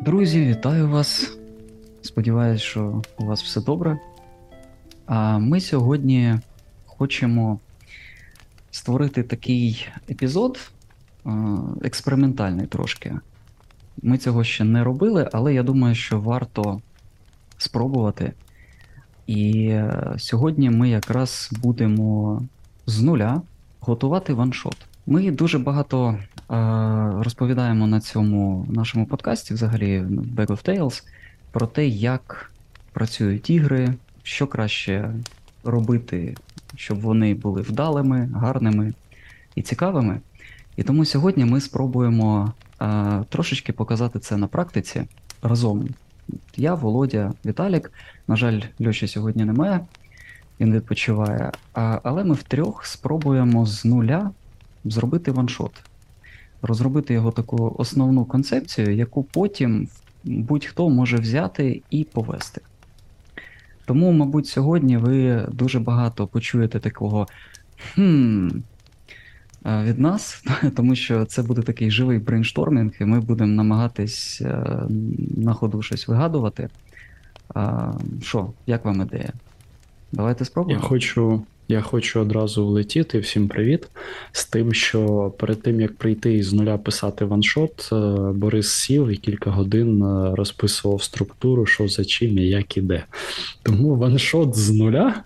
Друзі, вітаю вас. Сподіваюсь, що у вас все добре. А ми сьогодні хочемо створити такий епізод е, експериментальний трошки. Ми цього ще не робили, але я думаю, що варто спробувати. І е, сьогодні ми якраз будемо з нуля готувати ваншот. Ми дуже багато е, розповідаємо на цьому нашому подкасті, взагалі в Bag of Tales, про те, як працюють ігри, що краще робити, щоб вони були вдалими, гарними і цікавими. І тому сьогодні ми спробуємо е, трошечки показати це на практиці разом. Я, Володя, Віталік. На жаль, Льоші сьогодні немає, він відпочиває. А, але ми втрьох спробуємо з нуля зробити ваншот, розробити його таку основну концепцію, яку потім будь-хто може взяти і повести. Тому, мабуть, сьогодні ви дуже багато почуєте такого хм від нас, тому що це буде такий живий брейнштормінг, і ми будемо намагатись е, на ходу щось вигадувати. Що, як вам ідея? Давайте Я спробуємо. хочу, я хочу одразу влетіти. Всім привіт. З тим, що перед тим як прийти і з нуля писати ваншот, е, Борис сів і кілька годин е, розписував структуру, що за чим і як іде. Тому ваншот з нуля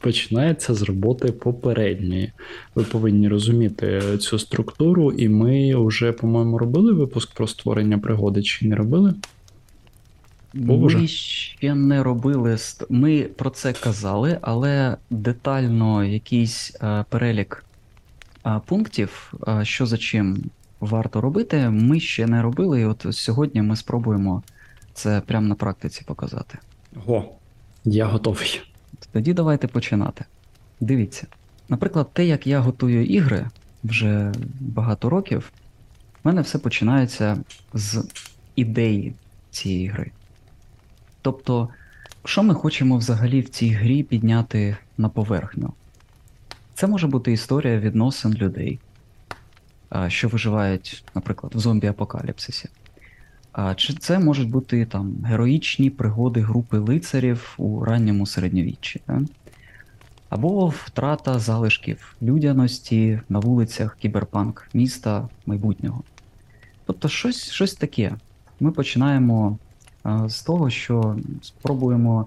починається з роботи попередньої. Ви повинні розуміти цю структуру, і ми вже, по-моєму, робили випуск про створення пригоди чи не робили? Боже. Ми ще не робили. Ми про це казали, але детально якийсь е, перелік е, пунктів, е, що за чим варто робити, ми ще не робили. І от сьогодні ми спробуємо це прямо на практиці показати. Го, я готовий. Тоді давайте починати. Дивіться. Наприклад, те, як я готую ігри вже багато років, в мене все починається з ідеї цієї гри. Тобто, що ми хочемо взагалі в цій грі підняти на поверхню? Це може бути історія відносин людей, що виживають, наприклад, в зомбі-апокаліпсисі. Чи це можуть бути там героїчні пригоди групи лицарів у ранньому середньовіччі, да? або втрата залишків людяності на вулицях кіберпанк міста майбутнього. Тобто щось, щось таке. Ми починаємо а, з того, що спробуємо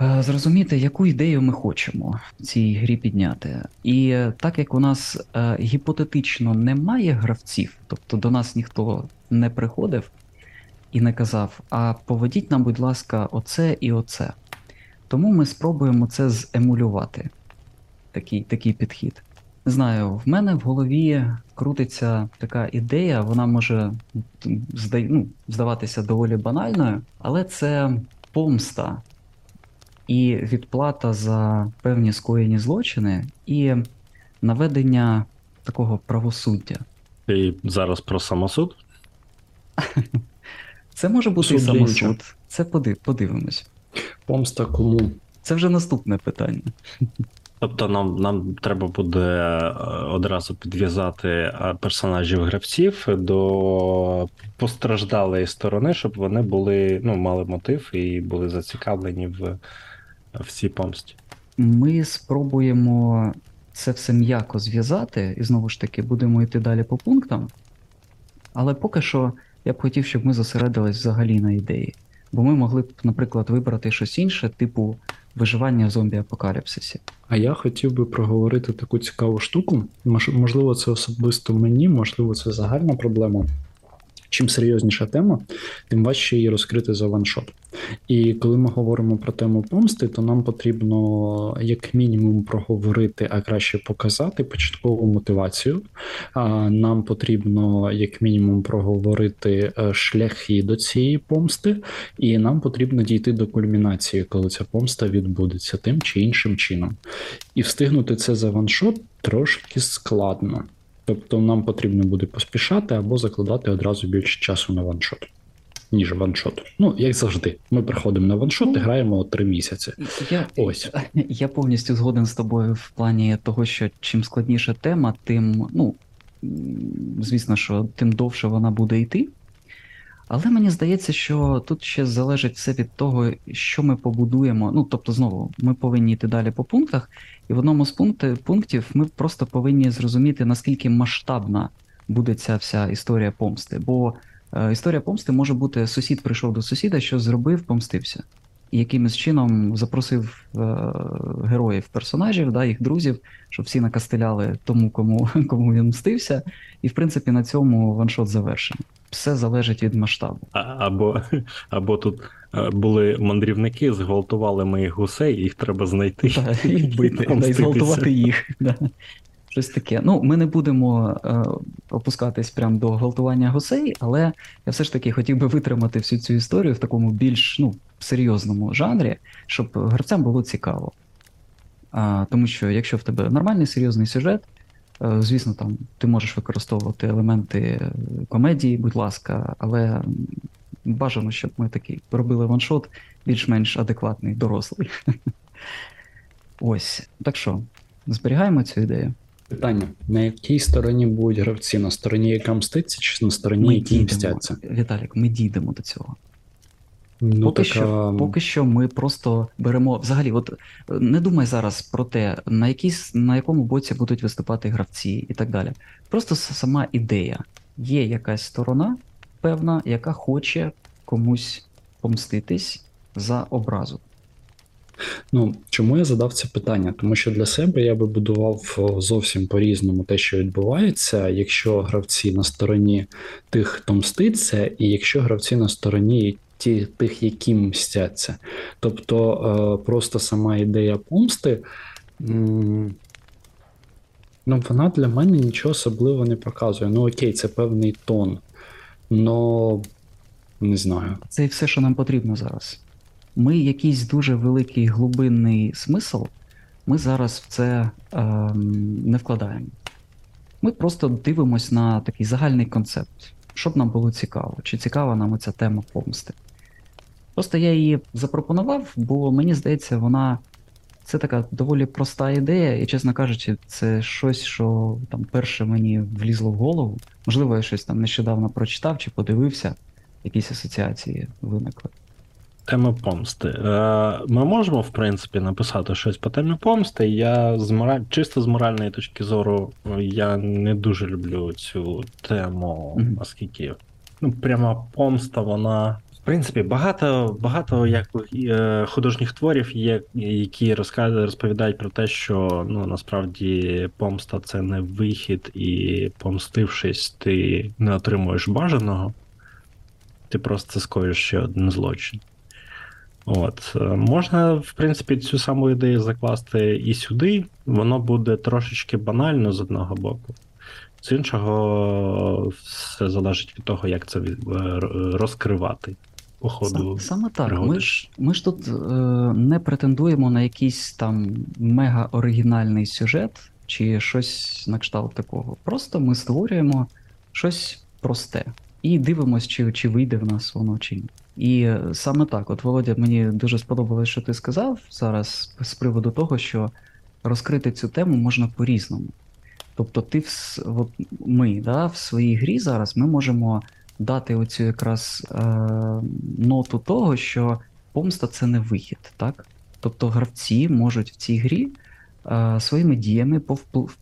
зрозуміти, яку ідею ми хочемо в цій грі підняти. І е, так як у нас е, гіпотетично немає гравців, тобто до нас ніхто не приходив і не казав, а поведіть нам, будь ласка, оце і оце. Тому ми спробуємо це земулювати, такий, такий підхід. Не знаю, в мене в голові крутиться така ідея, вона може ну, здаватися доволі банальною, але це помста і відплата за певні скоєні злочини, і наведення такого правосуддя. І зараз про самосуд. Це може бути і самосуд. Це подив, подивимось. Помста кому? Це вже наступне питання. Тобто нам, нам треба буде е, одразу підв'язати е, персонажів гравців до постраждалої сторони, щоб вони були, ну, мали мотив і були зацікавлені в, в цій помсті. Ми спробуємо це все м'яко зв'язати, і знову ж таки будемо йти далі по пунктам. Але поки що я б хотів, щоб ми зосередились взагалі на ідеї. Бо ми могли б, наприклад, вибрати щось інше, типу виживання в зомбі-апокаліпсисі. А я хотів би проговорити таку цікаву штуку. Мож- Можливо, це особисто мені, можливо, це загальна проблема. Чим серйозніша тема, тим важче її розкрити за ваншот. І коли ми говоримо про тему помсти, то нам потрібно як мінімум проговорити, а краще показати початкову мотивацію. Нам потрібно як мінімум проговорити е, шляхи до цієї помсти, і нам потрібно дійти до кульмінації, коли ця помста відбудеться тим чи іншим чином. І встигнути це за ваншот трошки складно. Тобто нам потрібно буде поспішати або закладати одразу більше часу на ваншот. ніж ваншот. Ну, як завжди, ми приходимо на ваншот і Ну. граємо три місяці. Я, Ось. я повністю згоден з тобою в плані того, що чим складніша тема, тим, ну, звісно, що тим довше вона буде йти. Але мені здається, що тут ще залежить все від того, що ми побудуємо. Ну, тобто, знову, ми повинні йти далі по пунктах, і в одному з пунктів ми просто повинні зрозуміти, наскільки масштабна буде ця вся історія помсти. Бо е, історія помсти може бути: сусід прийшов до сусіда, що зробив, помстився. І якимось чином запросив е, героїв персонажів, да, їх друзів, щоб всі накастеляли тому, кому, кому він мстився. І в принципі на цьому ваншот завершений. Все залежить від масштабу. А- Або, або тут е, були мандрівники, зґвалтували моїх гусей, їх треба знайти. Та, і вбити, і зґвалтувати їх. Да. Щось таке. Ну, ми не будемо е, опускатись прямо до гвалтування гусей, але я все ж таки хотів би витримати всю цю історію в такому більш ну, серйозному жанрі, щоб гравцям було цікаво. А, тому що якщо в тебе нормальний серйозний сюжет, звісно, там ти можеш використовувати елементи е, комедії, будь ласка, але бажано, щоб ми такий робили ваншот більш-менш адекватний, дорослий. Ось. Так що, зберігаємо цю ідею. Питання: на якій стороні будуть гравці? На стороні, яка мститься, чи на стороні, які мстяться? Віталік, ми дійдемо до цього. Ну, поки, така... що, поки що ми просто беремо. Взагалі, от не думай зараз про те, на, якій, на якому боці будуть виступати гравці і так далі. Просто сама ідея. Є якась сторона певна, яка хоче комусь помститись за образу. Ну, чому я задав це питання? Тому що для себе я би будував зовсім по-різному те, що відбувається, якщо гравці на стороні тих, хто мститься, і якщо гравці на стороні ті, тих, які мстяться. Тобто е, просто сама ідея помсти. Ну, вона для мене нічого особливо не показує. Ну, окей, це певний тон. Но не знаю. Це і все, що нам потрібно зараз. Ми якийсь дуже великий глибинний смисл, ми зараз в це ем, не вкладаємо. Ми просто дивимось на такий загальний концепт, щоб нам було цікаво, чи цікава нам ця тема помсти. Просто я її запропонував, бо мені здається, вона це така доволі проста ідея, і, чесно кажучи, це щось, що там перше мені влізло в голову. Можливо, я щось там нещодавно прочитав чи подивився, якісь асоціації виникли. Тема помсти. Е, Ми можемо, в принципі, написати щось по темі помсти. Я з мораль... чисто з моральної точки зору, я не дуже люблю цю тему, оскільки ну, пряма помста, вона. Принципі, багато, багато як е, художніх творів є, які розповідають про те, що ну насправді помста це не вихід, і помстившись, ти не отримуєш бажаного. Ти просто скоїш ще один злочин. От, е, можна, в принципі, цю саму ідею закласти і сюди. Воно буде трошечки банально з одного боку. З іншого, все залежить від того, як це е, розкривати по ходу. Саме так. пригоди. Ми ж, ми ж тут е, не претендуємо на якийсь там мега оригінальний сюжет чи щось на кшталт такого. Просто ми створюємо щось просте і дивимося, чи, чи вийде в нас воно чи ні. І е, саме так, от Володя, мені дуже сподобалось, що ти сказав зараз з приводу того, що розкрити цю тему можна по-різному. Тобто, ти в, от ми да, в своїй грі зараз ми можемо дати оцю якраз е, ноту того, що помста це не вихід, так? Тобто гравці можуть в цій грі е, своїми діями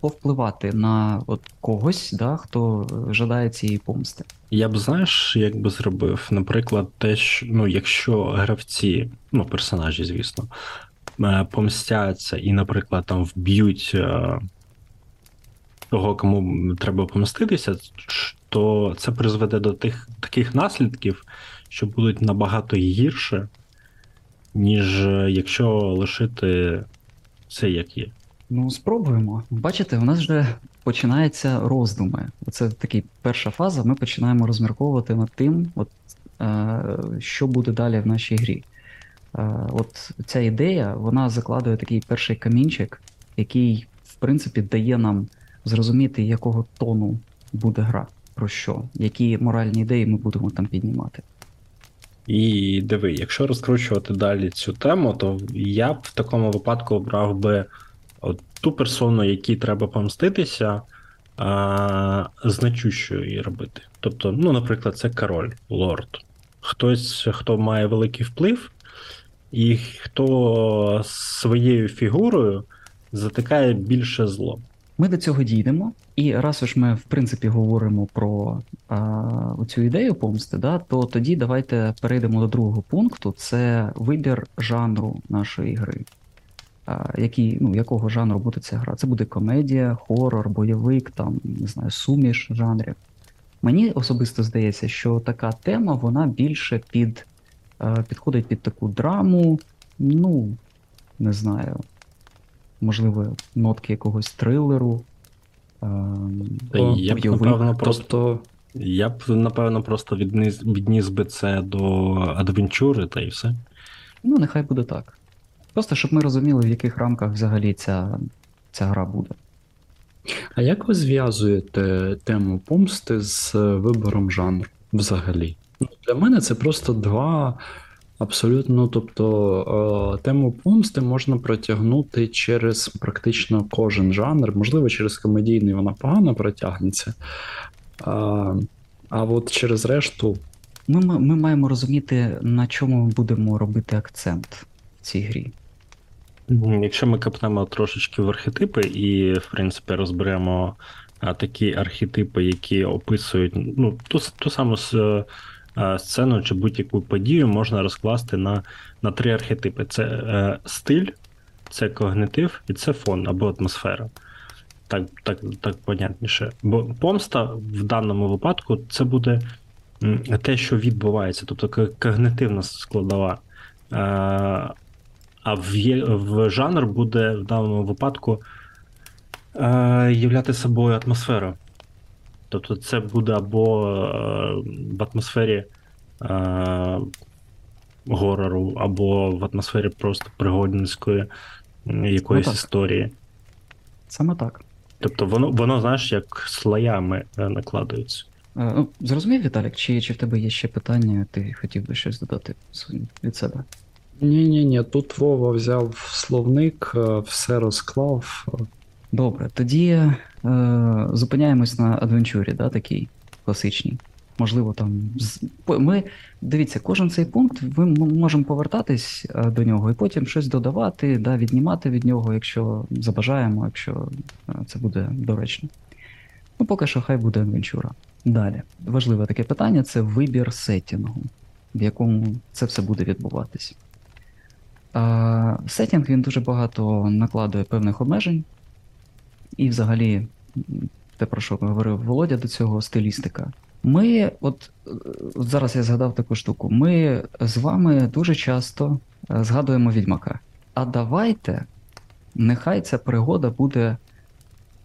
повпливати на от когось, да, хто жадає цієї помсти. Я б знаєш, як би зробив, наприклад, те, що ну, якщо гравці, ну, персонажі, звісно, е, помстяться і, наприклад, там вб'ють е, того, кому треба помститися, то це призведе до тих таких наслідків, що будуть набагато гірше, ніж е, якщо лишити все як є. Ну, спробуємо. Бачите, у нас вже починаються роздуми. Це такий перша фаза. Ми починаємо розмірковувати над тим, от, е, що буде далі в нашій грі. Е, от ця ідея, вона закладує такий перший камінчик, який, в принципі, дає нам зрозуміти, якого тону буде гра, про що, які моральні ідеї ми будемо там піднімати. І диви, якщо розкручувати далі цю тему, то я б в такому випадку обрав би от ту персону, якій треба помститися, а, значущою її робити. Тобто, ну, наприклад, це король, лорд. Хтось, хто має великий вплив, і хто своєю фігурою затикає більше зло. Ми до цього дійдемо, і раз уж ми в принципі говоримо про а, цю ідею помсти, да, то тоді давайте перейдемо до другого пункту: це вибір жанру нашої гри. А, який, ну, якого жанру буде ця гра? Це буде комедія, хорор, бойовик, там, не знаю, суміш жанрів. Мені особисто здається, що така тема вона більше під, підходить під таку драму, ну, не знаю, можливо, нотки якогось трилеру. е, я б, напевно, просто, Тобто, я б, напевно, просто відніс, відніс би це до адвенчури та і все. Ну, нехай буде так. Просто щоб ми розуміли, в яких рамках взагалі ця, ця гра буде. а як ви зв'язуєте тему помсти з вибором жанру взагалі? Ну, Для мене це просто два абсолютно, ну, тобто е, тему помсти можна протягнути через практично кожен жанр. Можливо, через комедійний вона погано протягнеться. А, а от через решту Ми, м- ми маємо розуміти, на чому ми будемо робити акцент в цій грі. Якщо ми копнемо трошечки в архетипи і, в принципі, розберемо а, такі архетипи, які описують ну, ту, ту саму сцену чи будь-яку подію, можна розкласти на, на три архетипи: це е, стиль, це когнитив і це фон або атмосфера. Так, так, так понятніше. Бо помста в даному випадку це буде те, що відбувається, тобто когнитивна складова. Е, а в, в жанр буде в даному випадку е, являти собою атмосфера. Тобто це буде або е, в атмосфері е, горору, або в атмосфері просто пригодницької якоїсь Ну так. історії. Саме так. Тобто воно, воно, знаєш, як слоями е, накладується. Е, ну, зрозумів, Віталік, чи, чи в тебе є ще питання, ти хотів би щось додати від себе? ні, ні, ні, тут Вова взяв словник, все розклав. Добре, тоді е, зупиняємось на адвенчурі, да, такій класичній. Можливо, там. Ми, дивіться, кожен цей пункт ми можемо повертатись е, до нього і потім щось додавати, да, віднімати від нього, якщо забажаємо, якщо е, це буде доречно. Ну, поки що хай буде адвенчура. Далі. Важливе таке питання це вибір сеттінгу, в якому це все буде відбуватись. А, сеттінг він дуже багато накладує певних обмежень. І взагалі, те, про що говорив Володя до цього, стилістика. Ми, от е, от зараз я згадав таку штуку. Ми з вами дуже часто е, згадуємо відьмака. А давайте, нехай ця пригода буде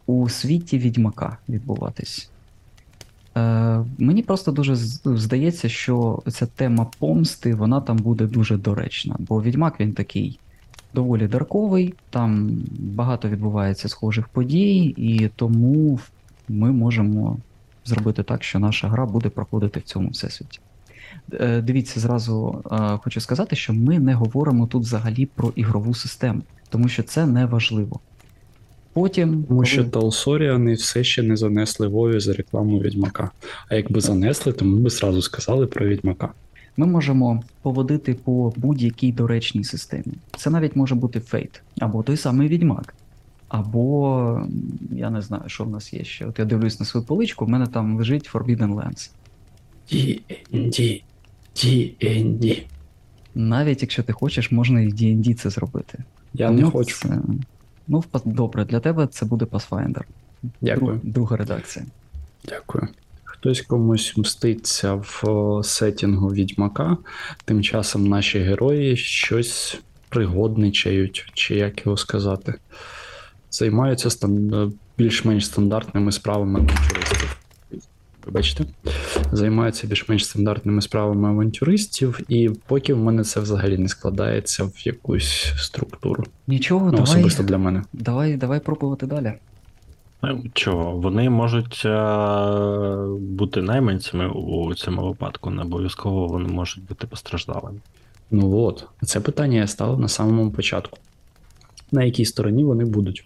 у світі відьмака відбуватись. Е, мені просто дуже здається, що ця тема помсти, вона там буде дуже доречна, бо відьмак він такий доволі дарковий, там багато відбувається схожих подій, і тому ми можемо зробити так, що наша гра буде проходити в цьому всесвіті. Е, Дивіться, зразу е, хочу сказати, що ми не говоримо тут взагалі про ігрову систему, тому що це не важливо. Потім, Тому коли- що Талсоріани все ще не занесли Вові за рекламу Відьмака. А якби занесли, то ми б зразу сказали про Відьмака. Ми можемо поводити по будь-якій доречній системі. Це навіть може бути фейт, або той самий відьмак. Або я не знаю, що в нас є ще. От я дивлюсь на свою поличку, в мене там лежить Forbidden Lands. D&D. D&D. Навіть якщо ти хочеш, можна і в D&D це зробити. Я не хочу. Це... Ну, добре, для тебе це буде Pathfinder. Дякую. Друг- друга редакція. Дякую. Хтось комусь мститься в сетінгу Відьмака, тим часом наші герої щось пригодничають, чи як його сказати, займаються стан... е, більш-менш стандартними справами авантюристів. Вибачте, займаються більш-менш стандартними справами авантюристів, і поки в мене це взагалі не складається в якусь структуру. Нічого, Ну, давай, особисто для мене. давай, давай пробувати далі. Чого? Вони можуть е, бути найманцями у цьому випадку, не обов'язково вони можуть бути постраждалими. Ну от, це питання я ставив на самому початку. На якій стороні вони будуть?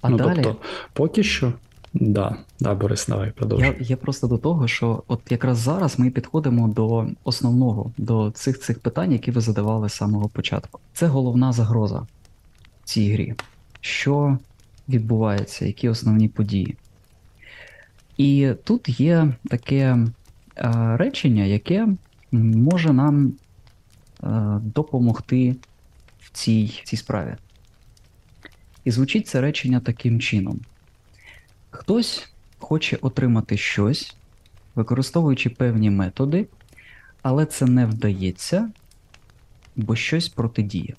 А ну, далі тобто, поки що, да, да, Борис, давай продовжуй. я, я просто до того, що от якраз зараз ми підходимо до основного, до цих цих питань, які ви задавали з самого початку. Це головна загроза в цій грі. Що відбувається, які основні події. І тут є таке е, речення, яке може нам е, допомогти в цій, в цій справі. І звучить це речення таким чином: хтось хоче отримати щось, використовуючи певні методи, але це не вдається, бо щось протидіє.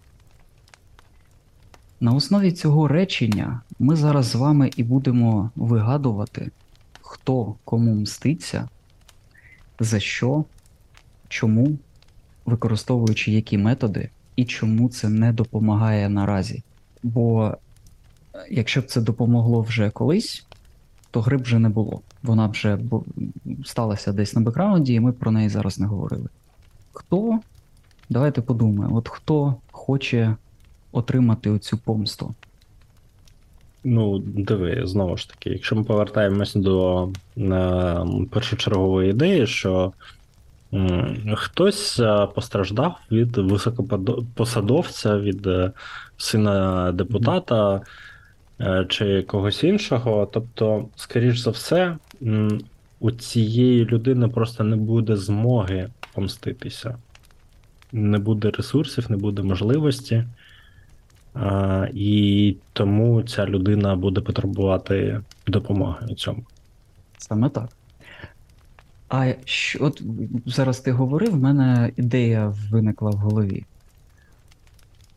На основі цього речення ми зараз з вами і будемо вигадувати, хто кому мститься, за що, чому, використовуючи які методи, і чому це не допомагає наразі. Бо е, якщо б це допомогло вже колись, то гри б вже не було. Вона б вже сталася десь на бекграунді, і ми про неї зараз не говорили. Хто? Давайте подумаємо, от хто хоче отримати оцю помсту? Ну, диви, знову ж таки, якщо ми повертаємось до е, першочергової ідеї, що м, хтось е, постраждав від високопосадовця, від е, сина депутата е, чи когось іншого. Тобто, скоріш за все, у цієї людини просто не буде змоги помститися. Не буде ресурсів, не буде можливості. І тому ця людина буде потребувати допомоги у цьому. Саме так. А що, от зараз ти говорив, в мене ідея виникла в голові.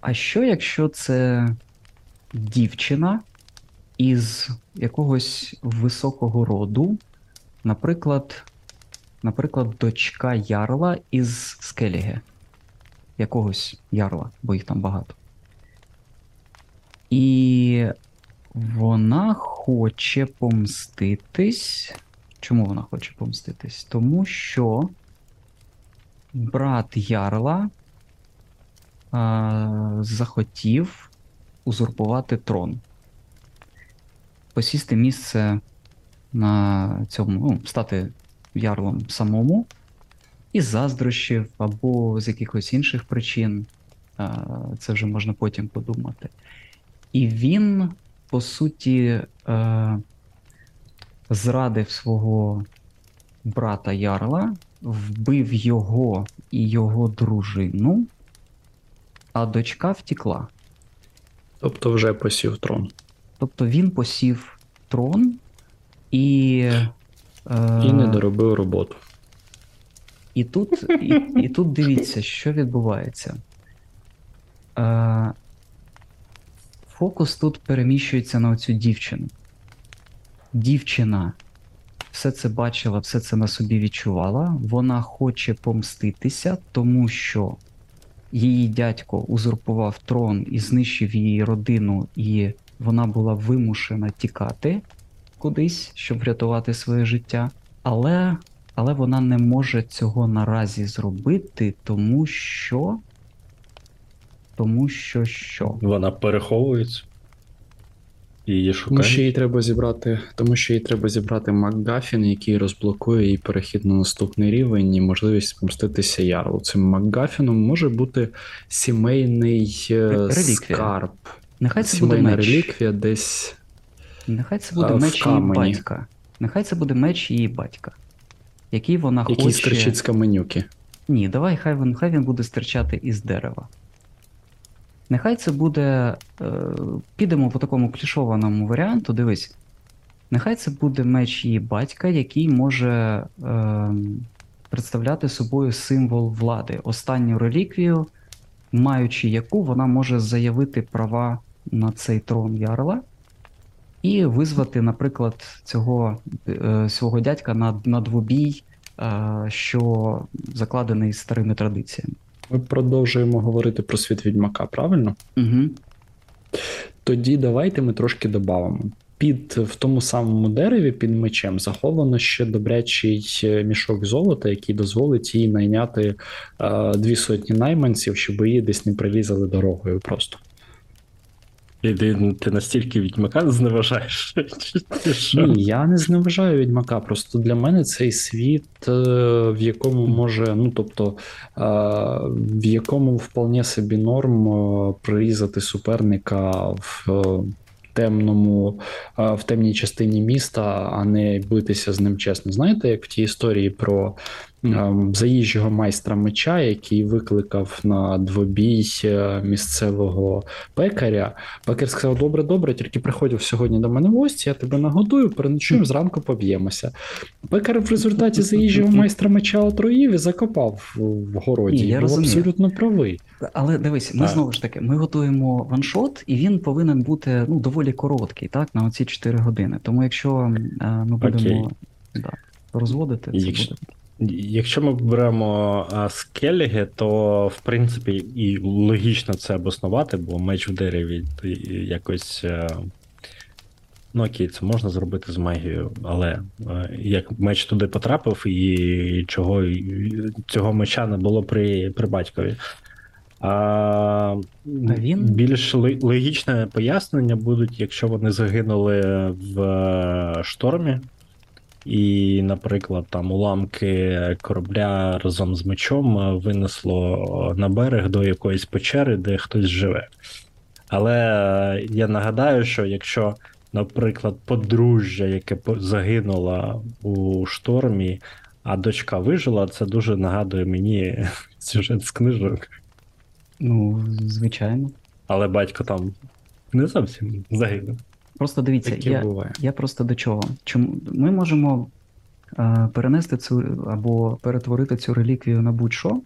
А що, якщо це дівчина із якогось високого роду, наприклад, наприклад, дочка ярла із Скеліге, якогось ярла, бо їх там багато. І вона хоче помститись. Чому вона хоче помститись? Тому що брат Ярла а, захотів узурпувати трон. Посісти місце на цьому, ну, стати ярлом самому, із заздрощів або з якихось інших причин. А, це вже можна потім подумати. І він, по суті, е, зрадив свого брата Ярла, вбив його і його дружину, а дочка втекла. Тобто вже посів трон. Тобто він посів трон і. Е, І не доробив роботу. І тут, і, і тут дивіться, що відбувається. Е, фокус тут переміщується на оцю дівчину. Дівчина все це бачила, все це на собі відчувала. Вона хоче помститися, тому що її дядько узурпував трон і знищив її родину, і вона була вимушена тікати кудись, щоб врятувати своє життя. Але але вона не може цього наразі зробити, тому що. Тому що що? Вона переховується. і Її Тому що їй треба зібрати, тому що їй треба зібрати Макгафін, який розблокує її перехід на наступний рівень і можливість помститися Ярлу. Цим Макгафіном може бути сімейний е, Реліквія. скарб, Нехай це буде сімейна меч. реліквія десь. Нехай це буде а, в меч її батька. Нехай це буде меч її батька. Який вона Який хоче. стерчить з каменюки. Ні, давай, хай він, хай він буде стирчати із дерева. Нехай це буде. Е, підемо по такому клішованому варіанту, дивись. Нехай це буде меч її батька, який може е, представляти собою символ влади, останню реліквію, маючи яку вона може заявити права на цей трон Ярла і визвати, наприклад, цього е, свого дядька на, на двобій, е, що закладений старими традиціями. Ми продовжуємо говорити про світ відьмака, правильно? Угу. Тоді давайте ми трошки додамо. під в тому самому дереві під мечем заховано ще добрячий е, мішок золота, який дозволить їй найняти е, дві сотні найманців, щоб її десь не прилізали дорогою просто. І ти, ти настільки відьмака зневажаєш? Ні, я не зневажаю відьмака. Просто для мене цей світ, е, в якому може, ну тобто, е, в якому вполне собі норм е, прирізати суперника в темному, в темній частині міста, а не битися з ним чесно. Знаєте, як в тій історії про заїжджого майстра меча, який викликав на двобій е, місцевого пекаря. Пекар сказав: добре, добре, тільки приходив сьогодні до мене в гості, я тебе нагодую, переночуємо, зранку поб'ємося. Пекар в результаті заїжджого майстра меча отруїв і закопав в- городі. Ні, я Був розумію. абсолютно правий. Але дивись, ми А. знову ж таки, ми готуємо ваншот, і він повинен бути ну, доволі короткий, так, на оці 4 години. Тому якщо е, ми будемо да, розводити, це Якщо- буде. Якщо ми беремо скеліги, то в принципі і логічно це обоснувати, бо меч в дереві якось. е, Ну окей, це можна зробити з магією, але е, як меч туди потрапив, і чого цього меча не було при, при батькові. А, він- Більш логічне пояснення будуть, якщо вони загинули в е, штормі, і, наприклад, там уламки корабля разом з мечом винесло на берег до якоїсь печери, де хтось живе. Але е, я нагадаю, що якщо, наприклад, подружжя, яке загинуло у штормі, а дочка вижила, це дуже нагадує мені сюжет з книжок. Ну, звичайно. Але батько там не зовсім загинув. Просто дивіться, я, буває. я просто до чого. Чому ми можемо е, перенести цю або перетворити цю реліквію на будь-що.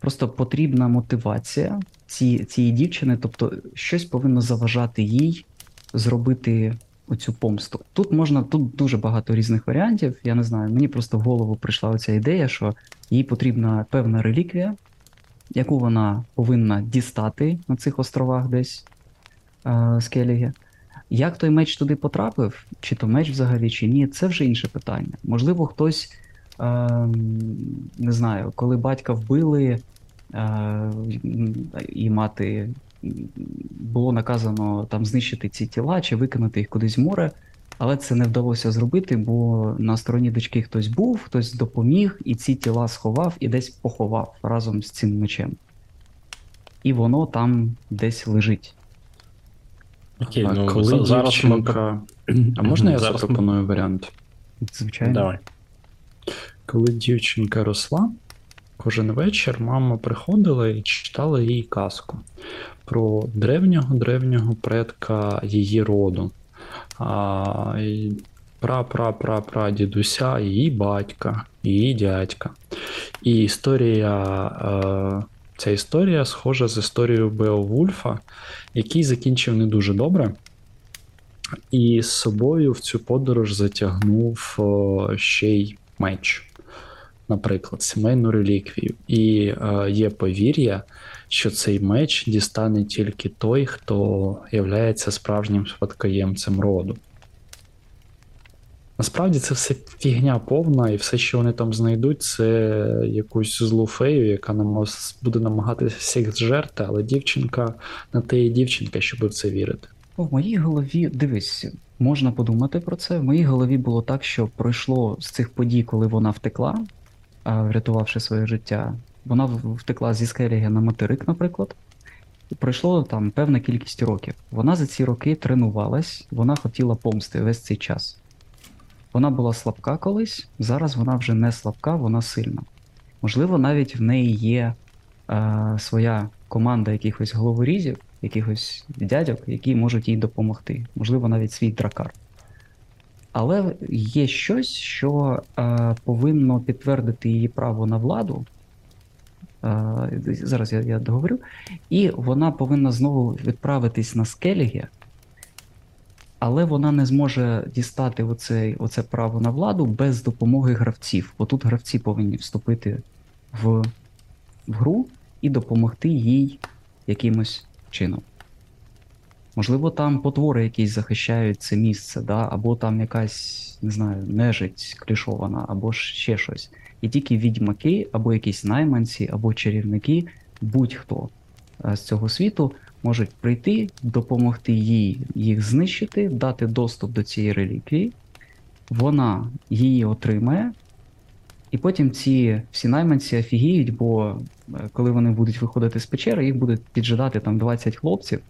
Просто потрібна мотивація ці, цієї дівчини, тобто щось повинно заважати їй зробити оцю помсту. Тут можна, тут дуже багато різних варіантів. Я не знаю, мені просто в голову прийшла оця ідея, що їй потрібна певна реліквія, яку вона повинна дістати на цих островах десь е, з Келіги. Як той меч туди потрапив, чи то меч взагалі, чи ні, це вже інше питання. Можливо, хтось, е, не знаю, коли батька вбили, е, і мати було наказано там знищити ці тіла чи викинути їх кудись в море, але це не вдалося зробити, бо на стороні дочки хтось був, хтось допоміг, і ці тіла сховав і десь поховав разом з цим мечем. І воно там десь лежить. Окей, А ну коли за- зараз ми дівчинка... А можна я Зараз ми- запропоную варіант? Звичайно. Давай. Коли дівчинка росла, кожен вечір мама приходила і читала їй казку про древнього древнього предка її роду. А, і пра-пра-пра-пра дідуся, її батька, її дядька. І історія, е, ця історія схожа з історією Беовульфа, який закінчив не дуже добре. І з собою в цю подорож затягнув о, ще й меч, наприклад, сімейну реліквію. І е, є повір'я, що цей меч дістане тільки той, хто являється справжнім спадкоємцем роду. Насправді це все фігня повна, і все, що вони там знайдуть, це якусь злу фею, яка нам буде намагатися всіх зжерти, але дівчинка на те і дівчинка, щоб в це вірити. В моїй голові, дивись, можна подумати про це. В моїй голові було так, що пройшло з цих подій, коли вона втекла, врятувавши своє життя. Вона втекла зі Скеліги на материк, наприклад. Пройшло там певна кількість років. Вона за ці роки тренувалась, вона хотіла помсти весь цей час. Вона була слабка колись, зараз вона вже не слабка, вона сильна. Можливо, навіть в неї є е, своя команда якихось головорізів, якихось дядьок, які можуть їй допомогти. Можливо, навіть свій дракар. Але є щось, що е, повинно підтвердити її право на владу. Е, зараз я, я договорю. І вона повинна знову відправитись на скеліги, але вона не зможе дістати оце, оце право на владу без допомоги гравців. Отут гравці повинні вступити в, в гру і допомогти їй якимось чином. Можливо, там потвори якісь захищають це місце, да? або там якась, не знаю, нежить клішована, або ще щось. І тільки відьмаки, або якісь найманці, або чарівники, будь-хто е, з цього світу можуть прийти, допомогти їй їх знищити, дати доступ до цієї реліквії. Вона її отримає, і потім ці всі найманці офігіють, бо е, коли вони будуть виходити з печери, їх будуть піджидати там 20 хлопців,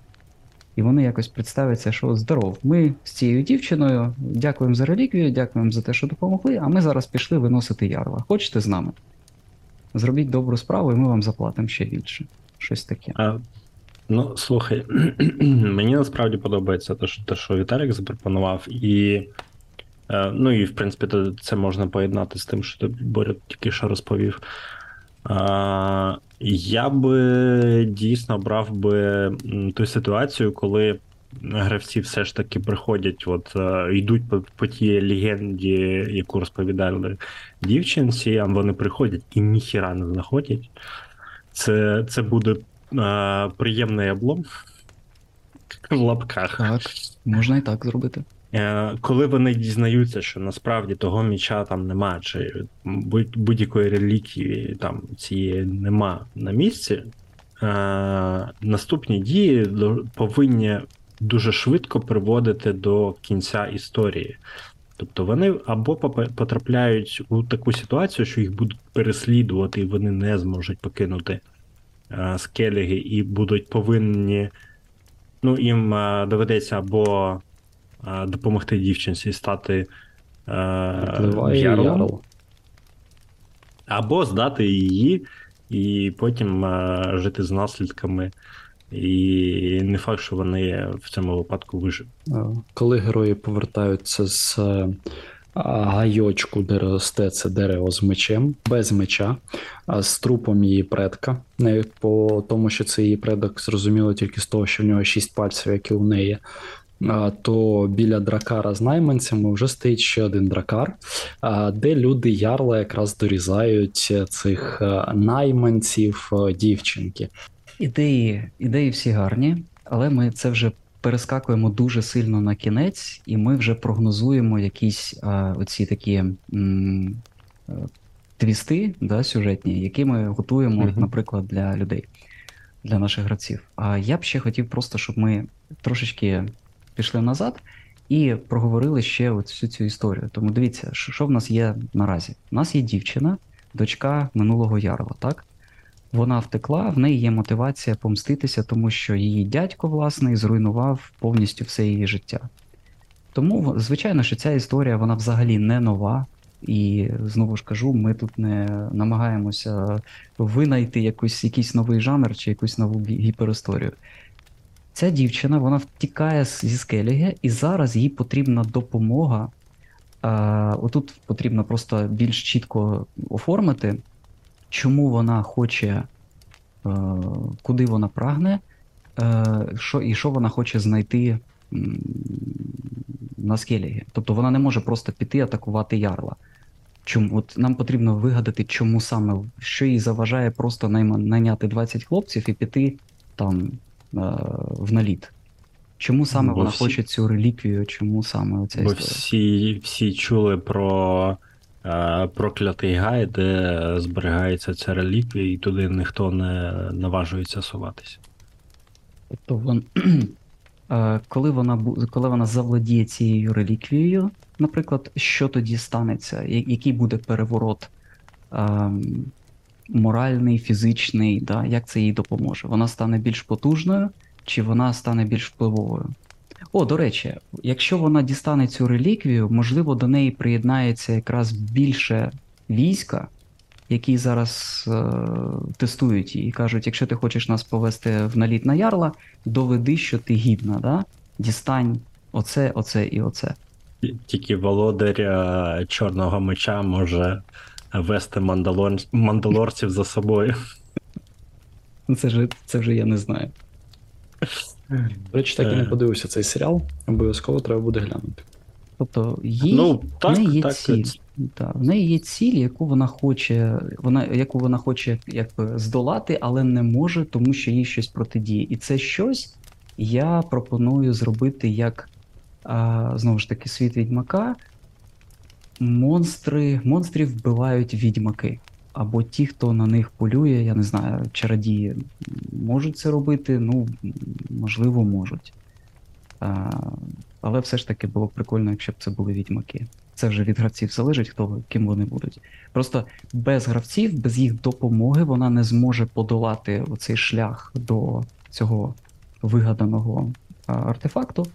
і вони якось представляться, що здоров, ми з цією дівчиною дякуємо за реліквію, дякуємо за те, що допомогли, а ми зараз пішли виносити ярла. Хочете з нами? Зробіть добру справу, і ми вам заплатимо ще більше. Щось таке. А, ну, слухай, мені насправді подобається те, що, те, що Віталік запропонував, і. е, Ну і в принципі, це можна поєднати з тим, що ти Боря тільки що розповів. Я би дійсно брав би ту ситуацію, коли гравці все ж таки приходять, от е, йдуть по, по тій легенді, яку розповідали дівчинці, а вони приходять і ніхіра не знаходять. Це, це буде е, приємний облом в лапках. Так, можна і так зробити. Е, Коли вони дізнаються, що насправді того міча там нема, чи будь- будь-якої реліквії там цієї нема на місці, е, наступні дії повинні дуже швидко приводити до кінця історії. Тобто вони або потрапляють у таку ситуацію, що їх будуть переслідувати, і вони не зможуть покинути скеліги, і будуть повинні. Ну, їм е, доведеться або е, допомогти дівчинці стати е, ярлом, ярл. або здати її, і потім е, жити з наслідками. І не факт, що вони в цьому випадку виживуть. Е, Коли герої повертаються з е, гайочку, де росте це дерево з мечем, без меча, з трупом її предка. Не по тому, що це її предок зрозуміло тільки з того, що в нього шість пальців, як і у неї. То біля дракара з найманцями вже стоїть ще один дракар, де люди ярла якраз дорізають цих найманців дівчинки. Ідеї, ідеї всі гарні, але ми це вже перескакуємо дуже сильно на кінець, і ми вже прогнозуємо якісь а, оці такі м, е, твісти да, сюжетні, які ми готуємо, Мгм. наприклад, для людей, для наших гравців. А я б ще хотів просто, щоб ми трошечки пішли назад і проговорили ще от всю цю історію. Тому дивіться, що, що в нас є наразі. У нас є дівчина, дочка минулого ярла, так? Вона втекла, в неї є мотивація помститися, тому що її дядько, власне, зруйнував повністю все її життя. Тому, звичайно, що ця історія вона взагалі не нова. І знову ж кажу, ми тут не намагаємося винайти якусь, якийсь новий жанр чи якусь нову гі- гіперісторію. Ця дівчина вона втікає зі скеліги, і зараз їй потрібна допомога. Отут потрібно просто більш чітко оформити, чому вона хоче, е, куди вона прагне, е, що, і що вона хоче знайти м, на скелігі. Тобто вона не може просто піти атакувати ярла. Чому от нам потрібно вигадати, чому саме, що їй заважає просто найняти 20 хлопців і піти там е, в наліт. Чому саме Бо вона всі- хоче цю реліквію, чому саме оця Бо історія? всі, всі чули про проклятий гай, де зберігається ця реліквія, і туди ніхто не наважується суватися. Тобто вон, е, коли, вона, коли вона завладіє цією реліквією, наприклад, що тоді станеться? Який буде переворот ем, моральний, фізичний, да? як це їй допоможе? Вона стане більш потужною, чи вона стане більш впливовою? О, до речі, якщо вона дістане цю реліквію, можливо, до неї приєднається якраз більше війська, які зараз е, тестують її і кажуть, якщо ти хочеш нас повести в наліт на ярла, доведи, що ти гідна, да? дістань оце, оце і оце. Тільки володар чорного меча може вести мандалор... мандалорців за собою. Це ж це вже я не знаю. До речі, так і не Е. подивився цей серіал. Обов'язково треба буде глянути. Тобто їй Ну, в неї є так. ціль. Та, в неї є ціль, яку вона хоче, вона, яку вона хоче якби здолати, але не може, тому що їй щось протидіє. І це щось Я пропоную зробити як а, знову ж таки світ відьмака. Монстри, монстрів вбивають відьмаки. Або ті, хто на них полює, я не знаю, чародії можуть це робити, ну, можливо, можуть. А, але все ж таки було б прикольно, якщо б це були відьмаки. Це вже від гравців залежить, хто ким вони будуть. Просто без гравців, без їх допомоги, вона не зможе подолати оцей шлях до цього вигаданого артефакту.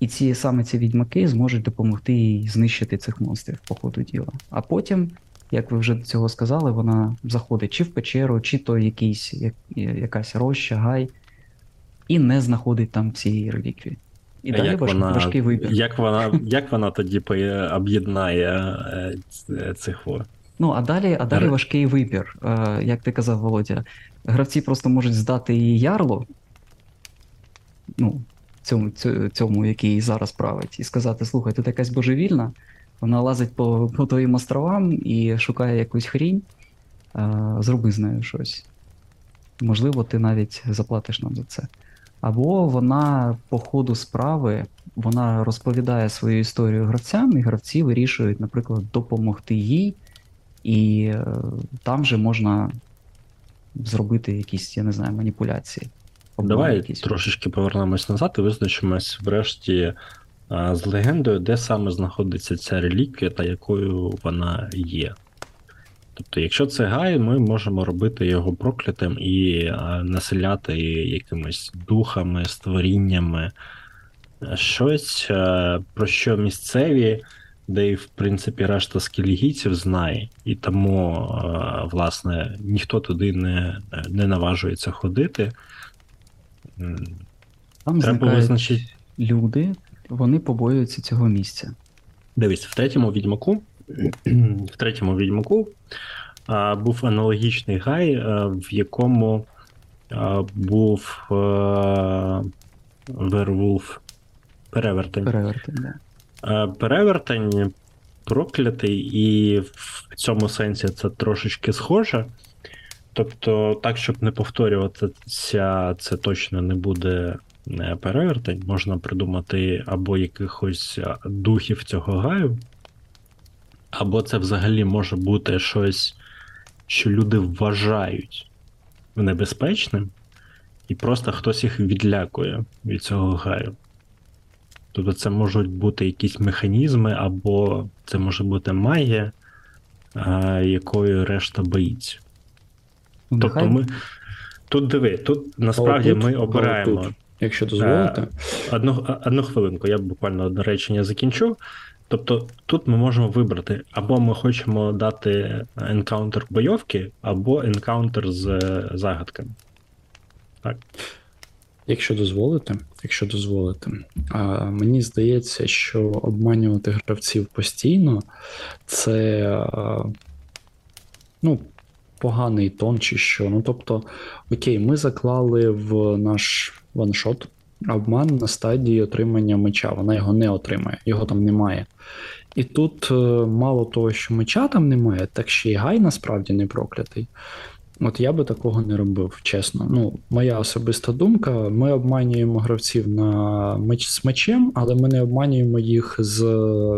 І ці саме ці відьмаки зможуть допомогти їй знищити цих монстрів по ходу діла. А потім, як ви вже до цього сказали, вона заходить чи в печеру, чи то якийсь, як, якась роща, гай, і не знаходить там цієї реліквії. І далі як важ, вона, важкий вибір. Як вона, як вона тоді об'єднає е, цих? Ну, а далі, а далі важкий вибір. Е, як ти казав, Володя, гравці просто можуть здати її ярлу, ну, цьому, цьому, який зараз править, і сказати: слухай, тут якась божевільна, вона лазить по, по твоїм островам і шукає якусь хрінь, е, зроби з нею щось. Можливо, ти навіть заплатиш нам за це. Або вона по ходу справи вона розповідає свою історію гравцям, і гравці вирішують, наприклад, допомогти їй, і е, там же можна зробити якісь, я не знаю, маніпуляції. Давай якісь- трошечки повернемось назад і визначимось врешті а, з легендою, де саме знаходиться ця реліквія та якою вона є. Тобто, якщо це гай, ми можемо робити його проклятим і населяти якимись духами, створіннями, е, щось, е, про що місцеві, де і, в принципі, решта скілігійців знає, і тому, е, власне, ніхто туди не, не наважується ходити. Там Треба визначити. люди, вони побоюються цього місця. Дивись, в третьому відьмаку, в третьому відьмаку а, був аналогічний гай, а, в якому а, був а, Вервулф перевертень. Перевертень, да. Перевертень проклятий, і в цьому сенсі це трошечки схоже. Тобто, так, щоб не повторюватися, це точно не буде перевертень. Можна придумати або якихось е, духів цього гаю, або це взагалі може бути щось, що люди вважають небезпечним, і просто хтось їх відлякує від цього гаю. Тобто це можуть бути якісь механізми, або це може бути магія, якою решта боїться. Тобто ми. Тут диви, тут насправді тут- ми обираємо. тут, Якщо дозволите, Одну, одну хвилинку, я буквально одне речення закінчу. Тобто тут ми можемо вибрати, або ми хочемо дати енкаунтер бойовки, або енкаунтер з е, загадками. якщо дозволите, якщо дозволите, а, мені здається, що обманювати гравців постійно це а, ну, поганий тон чи що. Ну, тобто, окей, ми заклали в наш ваншот обман на стадії отримання меча. Вона його не отримає, його там немає. І тут е, мало того, що меча там немає, так ще й гай насправді не проклятий. От я би такого не робив, чесно. Ну, моя особиста думка: ми обманюємо гравців на меч з мечем, але ми не обманюємо їх з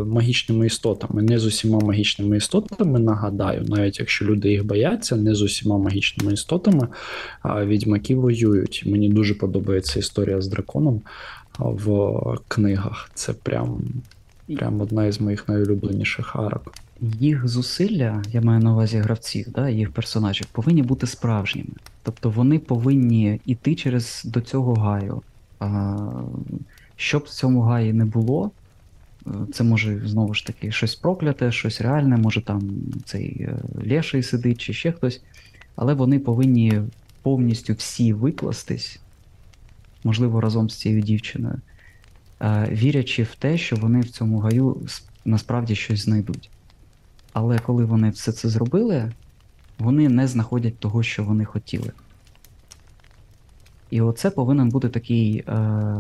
магічними істотами, не з усіма магічними істотами. Нагадаю, навіть якщо люди їх бояться, не з усіма магічними істотами, а відьмаки воюють. Мені дуже подобається історія з драконом в книгах. Це прям, прям одна із моїх найулюбленіших арок. Їх зусилля, я маю на увазі гравців, да, їх персонажів, повинні бути справжніми. Тобто вони повинні йти через до цього гаю. А, щоб в цьому гаї не було, е, це може знову ж таки щось прокляте, щось реальне, може там цей е, леший сидить чи ще хтось, але вони повинні повністю всі викластись, можливо, разом з цією дівчиною, е, вірячи в те, що вони в цьому гаю насправді щось знайдуть. Але коли вони все це зробили, вони не знаходять того, що вони хотіли. І оце повинен бути такий е,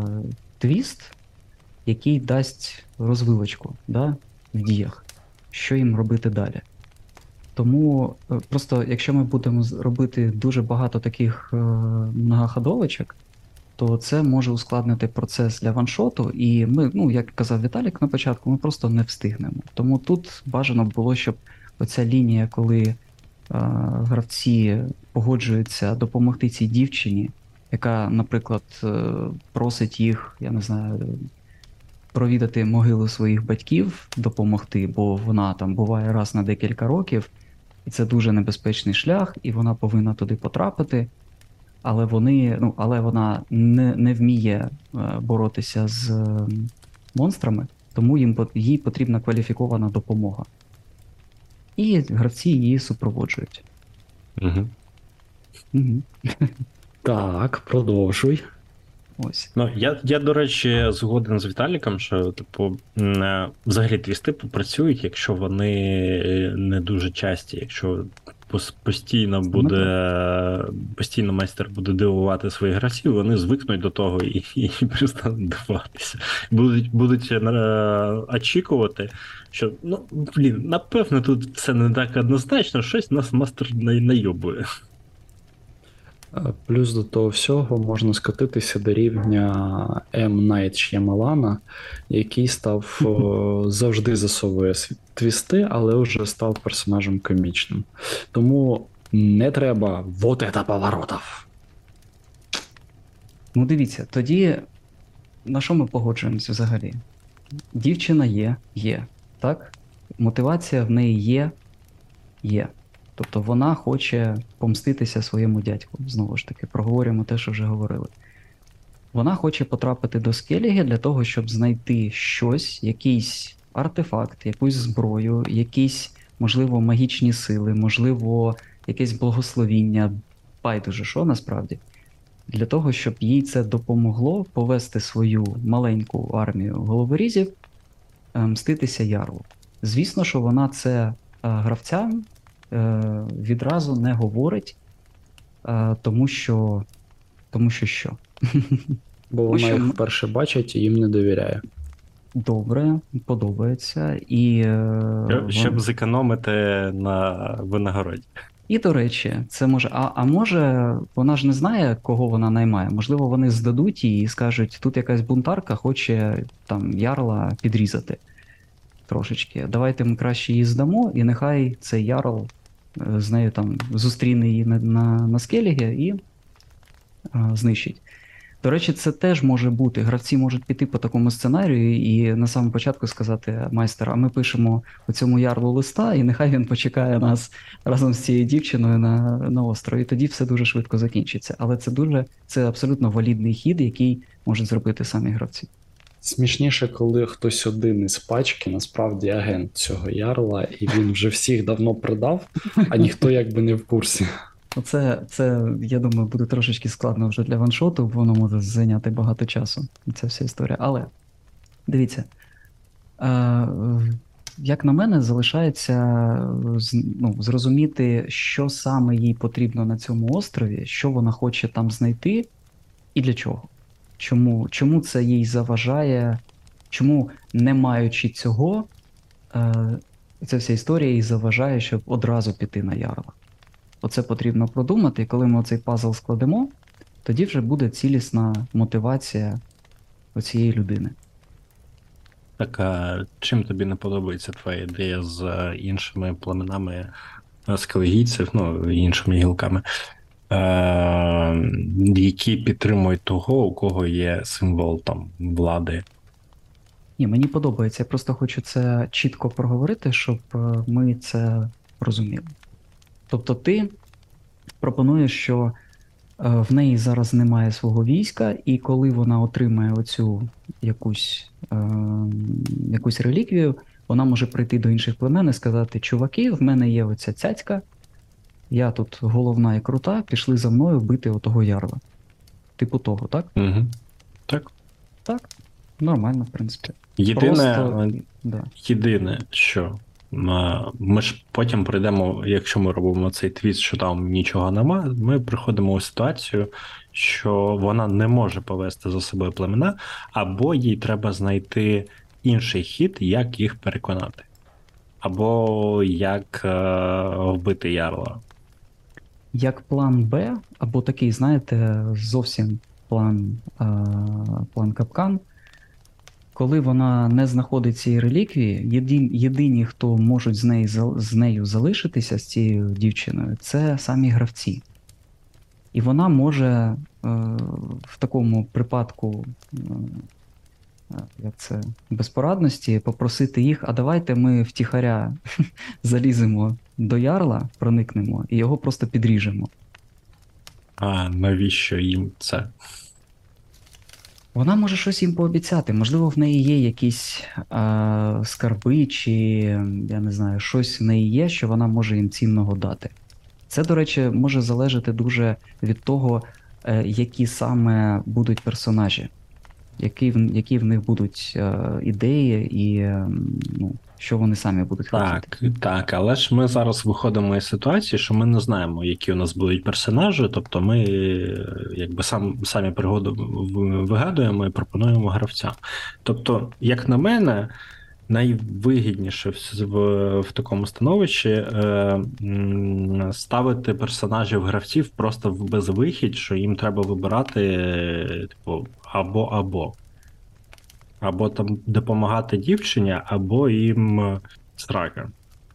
твіст, який дасть розвилочку да, в діях, що їм робити далі. Тому е, просто, якщо ми будемо робити дуже багато таких е, многоходовочок, то це може ускладнити процес для ваншоту, і ми, ну як казав Віталік на початку, ми просто не встигнемо. Тому тут бажано було, щоб оця лінія, коли е, гравці погоджуються допомогти цій дівчині, яка, наприклад, е, просить їх, я не знаю, провідати могилу своїх батьків, допомогти, бо вона там буває раз на декілька років, і це дуже небезпечний шлях, і вона повинна туди потрапити. Але вони, ну, але вона не, не вміє е, боротися з монстрами, тому їм їй потрібна кваліфікована допомога. І гравці її супроводжують. Угу. Угу. Так, продовжуй. Ось. Ну, я, я, до речі, згоден з Віталіком, що, типу, е, взагалі твісти працюють, якщо вони е, не дуже часті, якщо постійно буде постійно майстер буде дивувати своїх гравців, вони звикнуть до того і, і перестануть дивуватися. Будуть, будуть е, очікувати, що ну блін, напевно, тут все не так однозначно, щось нас мастер не найобує. Е, Плюс до того всього можна скотитися до рівня М. Найт Ш'ямалана, який став завжди засовує твісти, але вже став персонажем комічним. Тому не треба вот это поворотов. Ну, дивіться, тоді на що ми погоджуємося взагалі? Дівчина є, є. Так? Мотивація в неї є, є. Тобто вона хоче помститися своєму дядьку. Знову ж таки, проговорюємо те, що вже говорили. Вона хоче потрапити до Скеліги для того, щоб знайти щось, якийсь артефакт, якусь зброю, якісь, можливо, магічні сили, можливо, якесь благословіння, байдуже що насправді для того, щоб їй це допомогло повести свою маленьку армію головорізів, е, мститися ярлу. Звісно, що вона це е, гравцям відразу не говорить, е, тому що. Тому що що? Бо вона що їх вперше бачить і їм не довіряє. Добре, подобається. І, е, Щоб- Щоб вон- зекономити на винагороді. І до речі, це може. А, а може, вона ж не знає, кого вона наймає. Можливо, вони здадуть її і скажуть, тут якась бунтарка хоче там ярла підрізати трошечки. Давайте ми краще її здамо, і нехай цей ярл е, з нею там зустріне її на, на, на скелігі і е, знищить. До речі, це теж може бути. Гравці можуть піти по такому сценарію і на самому початку сказати майстер, а ми пишемо у цьому ярлу листа, і нехай він почекає нас разом з цією дівчиною на, на острові. І тоді все дуже швидко закінчиться. Але це дуже це абсолютно валідний хід, який можуть зробити самі гравці. Смішніше, коли хтось один із пачки насправді агент цього ярла, і він вже всіх давно продав, а ніхто якби не в курсі. Оце, це, я думаю, буде трошечки складно вже для ваншоту, бо воно може зайняти багато часу. Ця вся історія. Але дивіться, е, як на мене, залишається ну, зрозуміти, що саме їй потрібно на цьому острові, що вона хоче там знайти і для чого. Чому, чому це їй заважає, чому, не маючи цього, е, ця вся історія їй заважає, щоб одразу піти на ярла. Оце потрібно продумати, і коли ми цей пазл складемо, тоді вже буде цілісна мотивація цієї людини. Так, а чим тобі не подобається твоя ідея з е, іншими племенами е, скелегійців, ну, іншими гілками, які підтримують того, у кого є символ там влади? Ні, мені подобається. Я просто хочу це чітко проговорити, щоб е, ми це розуміли. Тобто, ти пропонуєш, що е, в неї зараз немає свого війська, і коли вона отримає оцю якусь, е, якусь реліквію, вона може прийти до інших племен і сказати: чуваки, в мене є оця цяцька, я тут головна і крута, пішли за мною бити отого ярла. Типу того, так? Угу. Так. Так. Нормально, в принципі. Єдине, Просто- Да. єдине, що ми ж потім прийдемо, якщо ми робимо цей твіт, що там нічого нема, ми приходимо у ситуацію, що вона не може повести за собою племена, або їй треба знайти інший хід, як їх переконати. Або як е, вбити ярла. Як план Б, або такий, знаєте, зовсім план, е, план капкан. Коли вона не знаходить цієї реліквії, єдині, єдині, хто можуть з, неї, з нею залишитися, з цією дівчиною, це самі гравці. І вона може е, в такому припадку, е, як це, безпорадності, попросити їх, а давайте ми втіхаря заліземо до ярла, проникнемо і його просто підріжемо. А навіщо їм це? Вона може щось їм пообіцяти. Можливо, в неї є якісь а, скарби, чи я не знаю, щось в неї є, що вона може їм цінного дати. Це, до речі, може залежати дуже від того, е, які саме будуть персонажі, які які в них будуть е, ідеї і е, ну, що вони самі будуть хотіти. Так, так, але ж ми зараз виходимо із ситуації, що ми не знаємо, які у нас будуть персонажі, тобто ми якби сам, самі пригоду вигадуємо і пропонуємо гравцям. Тобто, як на мене, найвигідніше в, в, в такому становищі е, ставити персонажів гравців просто в безвихідь, що їм треба вибирати, типу, або або. Там допомагати дівчині, або їм е, срака.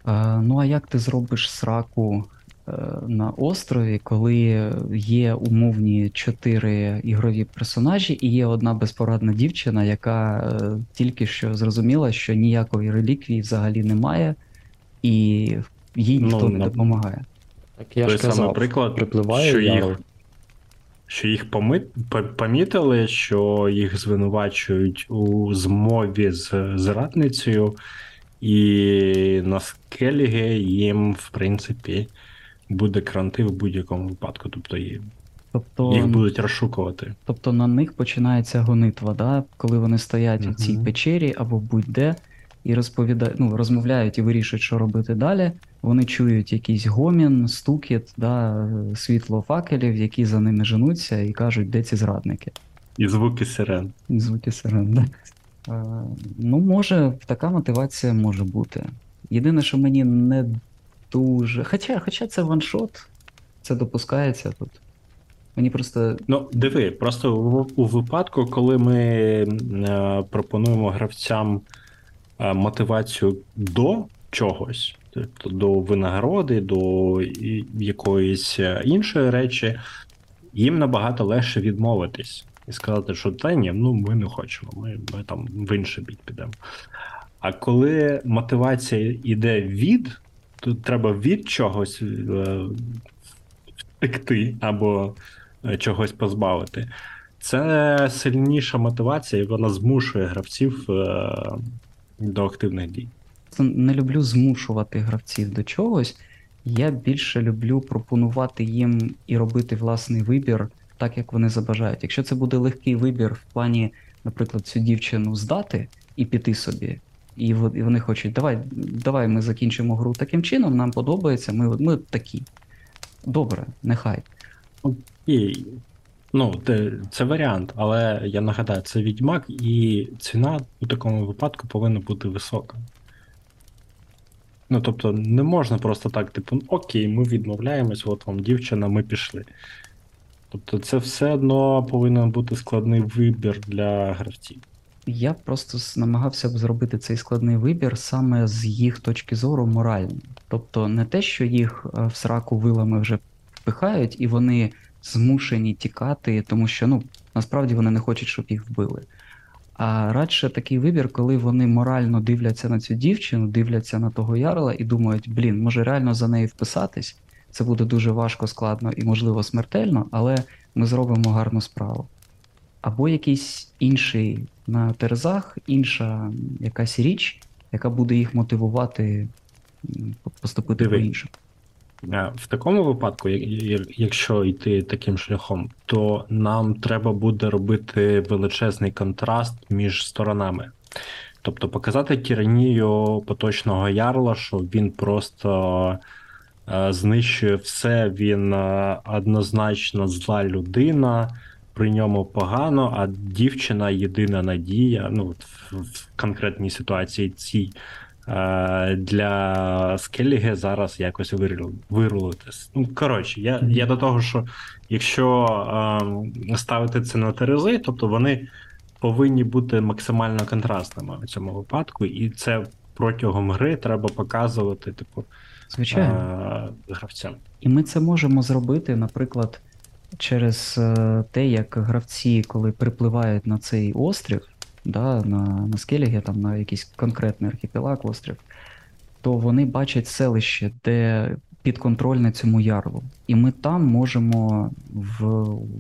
Е, ну а як ти зробиш сраку е, на острові, коли є умовні чотири ігрові персонажі, і є одна безпорадна дівчина, яка е, тільки що зрозуміла, що ніякої реліквії взагалі немає, і їй Ну, ніхто не на- допомагає. Так я Той ж казав, самий приклад, припливає що їх, що їх помітили, що їх звинувачують у змові з зрадницею, і на скеліги їм, в принципі, буде кранти в будь-якому випадку. Тобто їх, Тобто, їх будуть розшукувати. тобто на них починається гонитва, да? коли вони стоять у цій печері або будь-де і розповідають, ну, розмовляють і вирішують, що робити далі. Вони чують якийсь гомін, стукіт, да, світло факелів, які за ними женуться і кажуть, де ці зрадники. І звуки сирен. І Звуки сирен, да. Е, ну, може, така мотивація може бути. Єдине, що мені не дуже. Хоча, хоча це ваншот, це допускається тут. Мені просто Ну, диви, просто у, у випадку, коли ми е, пропонуємо гравцям мотивацію до чогось, тобто до винагороди, до якоїсь е, іншої речі, їм набагато легше відмовитись і сказати, що та ні, ну ми не хочемо, ми, ми там в інший бік підемо. А коли мотивація йде від, то треба від чогось е, втекти або е, чогось позбавити. Це сильніша мотивація, і вона змушує гравців е, до активних дій. не люблю змушувати гравців до чогось. Я більше люблю пропонувати їм і робити власний вибір так, як вони забажають. Якщо це буде легкий вибір в плані, наприклад, цю дівчину здати і піти собі, і вони хочуть, давай, давай ми закінчимо гру таким чином, нам подобається, ми, ми такі. Добре, нехай. І, ну, це варіант, але я нагадаю, це відьмак, і ціна у такому випадку повинна бути висока. Ну, тобто, не можна просто так, типу, «Ну, окей, ми відмовляємось, от вам дівчина, ми пішли. Тобто, це все одно повинен бути складний вибір для гравців. Я просто намагався б зробити цей складний вибір саме з їх точки зору морально. Тобто не те, що їх е, в сраку вилами вже впихають, і вони змушені тікати, тому що ну насправді вони не хочуть, щоб їх вбили. А радше такий вибір, коли вони морально дивляться на цю дівчину, дивляться на того ярла і думають, блін, може реально за нею вписатись. Це буде дуже важко, складно і, можливо, смертельно, але ми зробимо гарну справу або якийсь інший на терзах, інша якась річ, яка буде їх мотивувати поступити Диви. по-іншому. Е, В такому випадку, якщо йти таким шляхом, то нам треба буде робити величезний контраст між сторонами. Тобто показати тиранію поточного ярла, що він просто е, знищує все, він е, однозначно зла людина, при ньому погано, а дівчина єдина надія. Ну, в, конкретній ситуації цій е, для Скеліги зараз якось виру- вирулитись. Ну, коротше, я, я до того, що якщо е, ставити це на терези, тобто вони повинні бути максимально контрастними у цьому випадку, і це протягом гри треба показувати, типу, Звичайно. е, гравцям. І ми це можемо зробити, наприклад, через е, те, як гравці, коли припливають на цей острів, да, на, на Скелігі, там на якийсь конкретний архіпелаг острів, то вони бачать селище, де підконтрольне цьому ярлу. І ми там можемо в,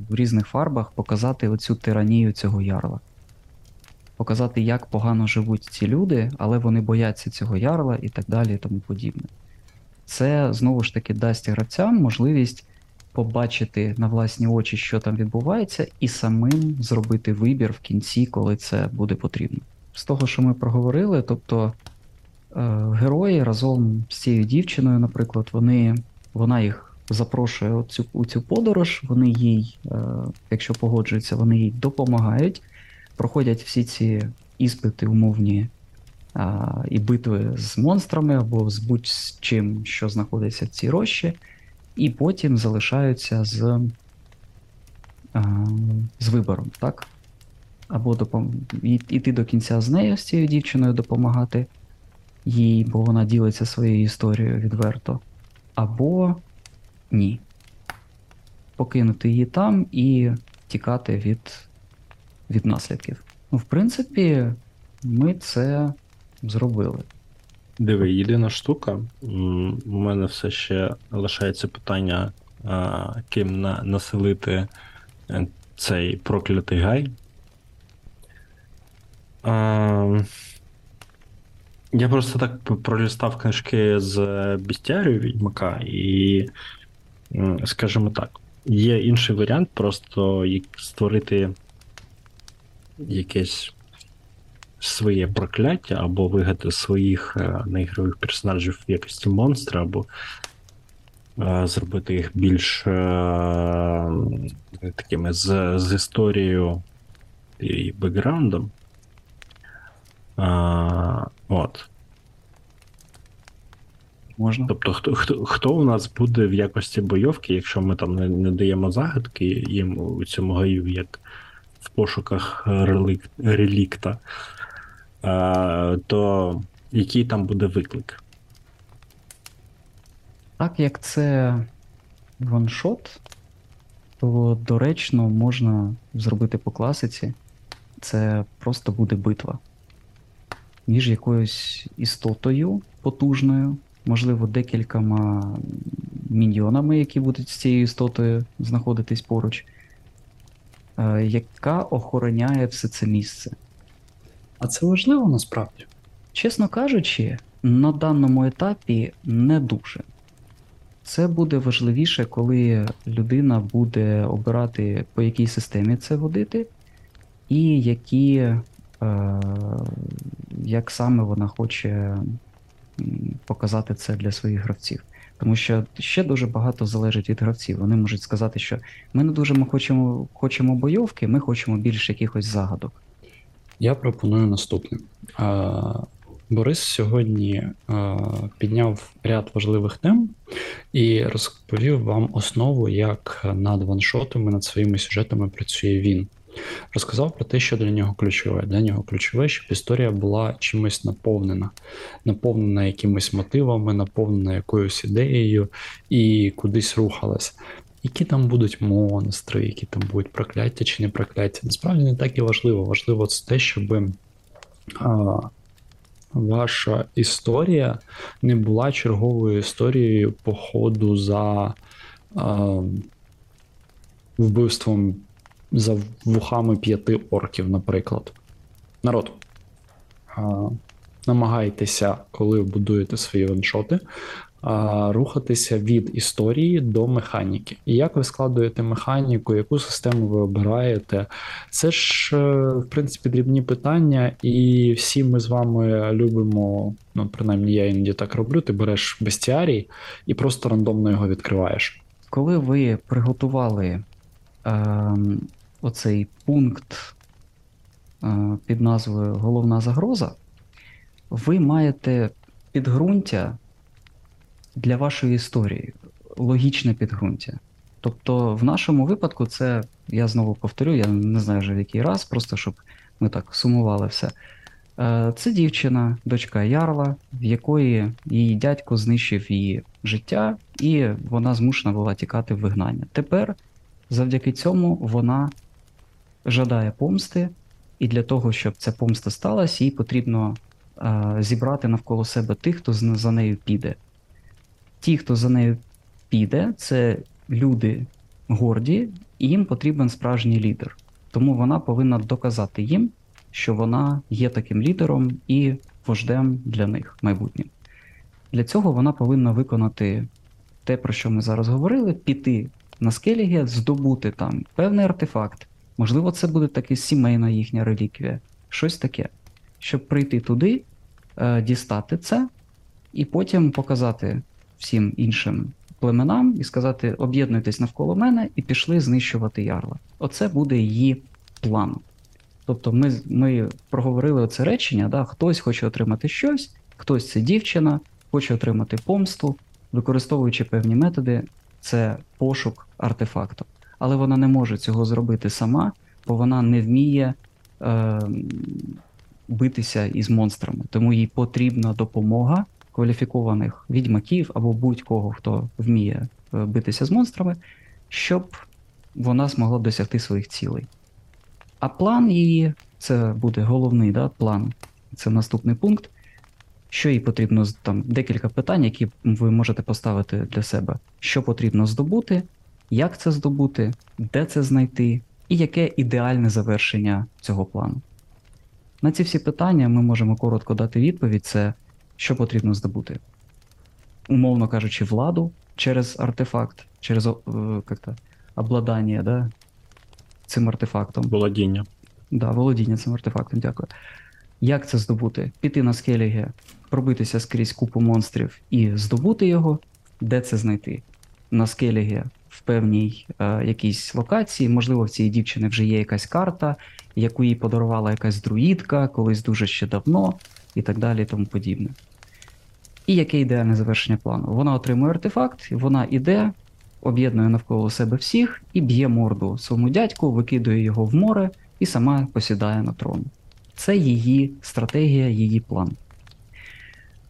в різних фарбах показати оцю тиранію цього ярла. Показати, як погано живуть ці люди, але вони бояться цього ярла і так далі, і тому подібне це знову ж таки дасть гравцям можливість побачити на власні очі, що там відбувається, і самим зробити вибір в кінці, коли це буде потрібно. З того, що ми проговорили, тобто е, герої разом з цією дівчиною, наприклад, вони, вона їх запрошує у цю, у цю подорож, вони їй, е, якщо погоджуються, вони їй допомагають, проходять всі ці іспити умовні і битви з монстрами або з будь-чим, що знаходиться в цій рощі, і потім залишаються з, з вибором, так? Або допом... іти до кінця з нею, з цією дівчиною, допомагати їй, бо вона ділиться своєю історією відверто, або ні. Покинути її там і тікати від, від наслідків. Ну, в принципі, ми це зробили. Диви, єдина штука. У мене все ще лишається питання, а, ким на, населити е, цей проклятий гай. А, я просто так пролістав книжки з бістярію Відьмака, і, скажімо так, є інший варіант, просто створити якесь своє прокляття або вигадати своїх е, неігрових персонажів в якості монстра, або е, зробити їх більш е, такими з, з історією і бекграундом. А, от. Можна? Тобто, хто, хто, хто у нас буде в якості бойовки, якщо ми там не, не даємо загадки їм у цьому гаю, як в пошуках релік, релікта, то який там буде виклик? Так як це ваншот, то доречно можна зробити по класиці. Це просто буде битва між якоюсь істотою потужною, можливо, декількома міньйонами, які будуть з цією істотою знаходитись поруч, е, яка охороняє все це місце. А це важливо насправді. Чесно кажучи, на даному етапі не дуже. Це буде важливіше, коли людина буде обирати, по якій системі це водити, і які, е, як саме вона хоче показати це для своїх гравців. Тому що ще дуже багато залежить від гравців. Вони можуть сказати, що ми не дуже ми хочемо, хочемо бойовки, ми хочемо більше якихось загадок. Я пропоную наступне. Борис сьогодні підняв ряд важливих тем і розповів вам основу, як над ваншотами, над своїми сюжетами працює він. Розказав про те, що для нього ключове. Для нього ключове, щоб історія була чимось наповнена, наповнена якимись мотивами, наповнена якоюсь ідеєю і кудись рухалась. Які там будуть монстри, які там будуть прокляття чи не прокляття. Насправді не так і важливо. Важливо це те, щоб а, ваша історія не була черговою історією походу за а, вбивством за вухами п'яти орків, наприклад. Народ. А, намагайтеся, коли будуєте свої ваншоти, рухатися від історії до механіки. І як ви складуєте механіку, яку систему ви обираєте? Це ж, е, в принципі, дрібні питання, і всі ми з вами любимо, ну, принаймні я іноді так роблю, ти береш бестіарій і просто рандомно його відкриваєш. Коли ви приготували ем, оцей пункт е, під назвою Головна загроза, ви маєте підґрунтя для вашої історії, логічне підґрунтя. Тобто, в нашому випадку, це я знову повторю, я не знаю вже в який раз, просто щоб ми так сумували все. Е, Це дівчина, дочка Ярла, в якої її дядько знищив її життя, і вона змушена була тікати в вигнання. Тепер, завдяки цьому, вона жадає помсти, і для того, щоб ця помста сталася, їй потрібно е, зібрати навколо себе тих, хто за нею піде. Ті, хто за нею піде, це люди горді, і їм потрібен справжній лідер. Тому вона повинна доказати їм, що вона є таким лідером і вождем для них майбутнім. Для цього вона повинна виконати те, про що ми зараз говорили, піти на Скеліге, здобути там певний артефакт. Можливо, це буде таки сімейна їхня реліквія, щось таке. Щоб прийти туди, е, дістати це, і потім показати всім іншим племенам і сказати: об'єднуйтесь навколо мене і пішли знищувати ярла. Оце буде її план. Тобто ми, ми проговорили оце речення, да? хтось хоче отримати щось, хтось це дівчина, хоче отримати помсту, використовуючи певні методи, це пошук артефакту. Але вона не може цього зробити сама, бо вона не вміє е, битися із монстрами. Тому їй потрібна допомога кваліфікованих відьмаків або будь-кого, хто вміє е, битися з монстрами, щоб вона змогла досягти своїх цілей. А план її це буде головний да, план, це наступний пункт. Що їй потрібно там декілька питань, які ви можете поставити для себе. Що потрібно здобути, як це здобути, де це знайти, і яке ідеальне завершення цього плану. На ці всі питання ми можемо коротко дати відповідь: це що потрібно здобути. Умовно кажучи, владу через артефакт, через е, як-то, обладання да, цим артефактом. Володіння. Да, володіння цим артефактом, дякую. Як це здобути? Піти на скеліги, пробитися скрізь купу монстрів і здобути його. Де це знайти? На скеліги в певній е, якійсь локації. Можливо, в цієї дівчини вже є якась карта, яку їй подарувала якась друїдка колись дуже ще давно, і так далі, і тому подібне. І яке ідеальне завершення плану? Вона отримує артефакт, вона іде, об'єднує навколо себе всіх і б'є морду своєму дядьку, викидує його в море і сама посідає на трон. Це її стратегія, її план.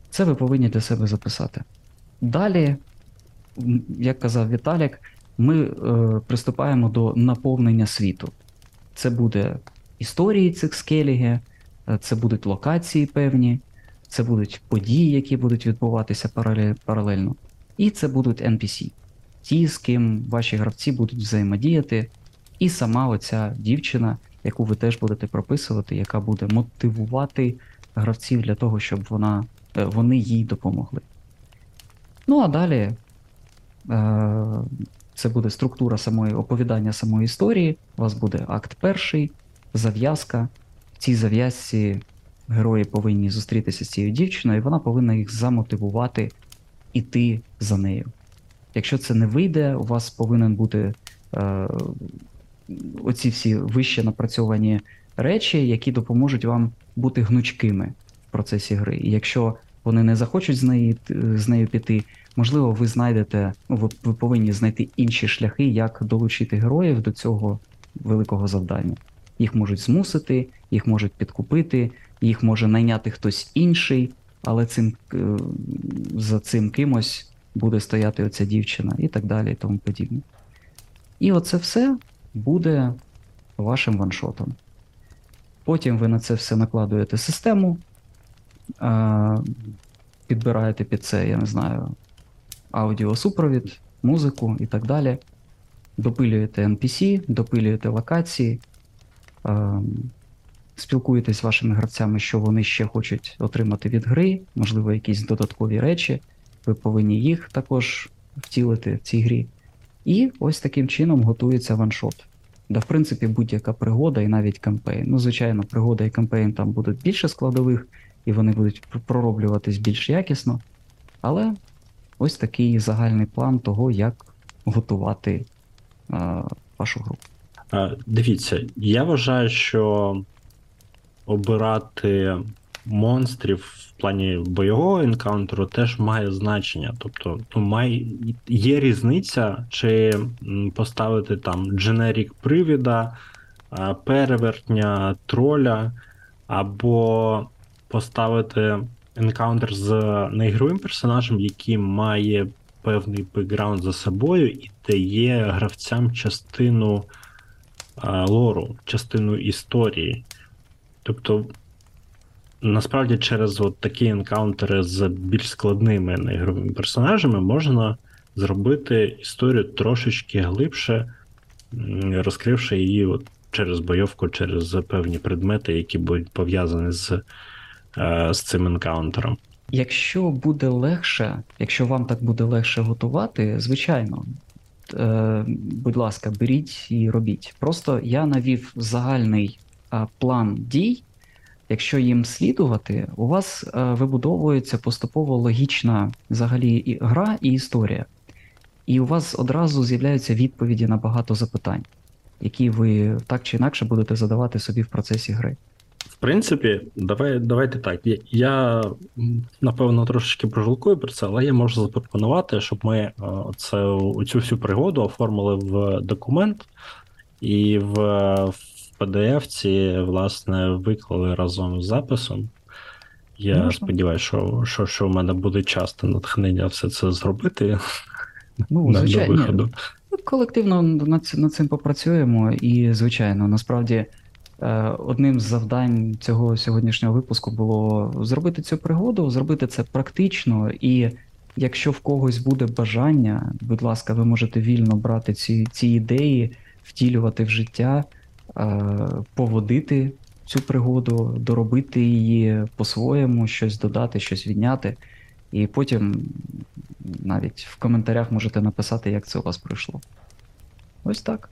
Це ви повинні для себе записати. Далі, як казав Віталік, ми е, приступаємо до наповнення світу. Це буде історії цих скеліги, е, це будуть локації певні, це будуть події, які будуть відбуватися паралельно. І це будуть NPC. Ті, з ким ваші гравці будуть взаємодіяти, і сама оця дівчина, яку ви теж будете прописувати, яка буде мотивувати гравців для того, щоб вона, е, вони їй допомогли. Ну а далі е, це буде структура самої оповідання самої історії. У вас буде акт перший, зав'язка. В цій зав'язці герої повинні зустрітися з цією дівчиною, і вона повинна їх замотивувати іти за нею. Якщо це не вийде, у вас повинен бути е, оці всі вище напрацьовані речі, які допоможуть вам бути гнучкими в процесі гри. І якщо вони не захочуть з неї, з нею піти, можливо, ви знайдете, ну, ви, ви повинні знайти інші шляхи, як долучити героїв до цього великого завдання. Їх можуть змусити, їх можуть підкупити, їх може найняти хтось інший, але цим, е, за цим кимось буде стояти оця дівчина і так далі, і тому подібне. І оце все буде вашим ваншотом. Потім ви на це все накладуєте систему, е, підбираєте під це, я не знаю, аудіосупровід, музику і так далі. Допилюєте NPC, допилюєте локації, спілкуєтесь з вашими гравцями, що вони ще хочуть отримати від гри, можливо, якісь додаткові речі. Ви повинні їх також втілити в цій грі. І ось таким чином готується ваншот. Да, в принципі, будь-яка пригода і навіть кампейн. Ну, звичайно, пригода і кампейн там будуть більше складових, і вони будуть пророблюватись більш якісно. Але ось такий загальний план того, як готувати е, вашу гру. А, Дивіться, я вважаю, що обирати монстрів в плані бойового енкаунтеру теж має значення. Тобто, ну, має, є різниця, чи поставити там generic привіда, перевертня, троля, або поставити енкаунтер з неігровим персонажем, який має певний бекграунд за собою і дає гравцям частину лору, частину історії. Тобто, насправді, через от такі енкаунтери з більш складними неігровими персонажами можна зробити історію трошечки глибше, розкривши її от через бойовку, через певні предмети, які будуть пов'язані з, е, з цим енкаунтером. Якщо буде легше, якщо вам так буде легше готувати, звичайно, е, будь ласка, беріть і робіть. Просто я навів загальний е, план дій. Якщо їм слідувати, у вас е, вибудовується поступово логічна взагалі і гра і історія. І у вас одразу з'являються відповіді на багато запитань, які ви так чи інакше будете задавати собі в процесі гри. В принципі, давай, давайте так. Я, напевно трошечки прожалкую про це, але я можу запропонувати, щоб ми е, це, цю всю пригоду оформили в документ і в, в PDF-ці, власне, виклали разом з записом. Я Можна. сподіваюся, що, що, що в мене буде часто натхнення все це зробити Ну, на, до звичайно, ні, виходу. Колективно над, над цим попрацюємо, і, звичайно, насправді одним з завдань цього сьогоднішнього випуску було зробити цю пригоду, зробити це практично. І якщо в когось буде бажання, будь ласка, ви можете вільно брати ці, ці ідеї, втілювати в життя, е, поводити цю пригоду, доробити її по-своєму, щось додати, щось відняти. І потім навіть в коментарях можете написати, як це у вас пройшло. Ось так.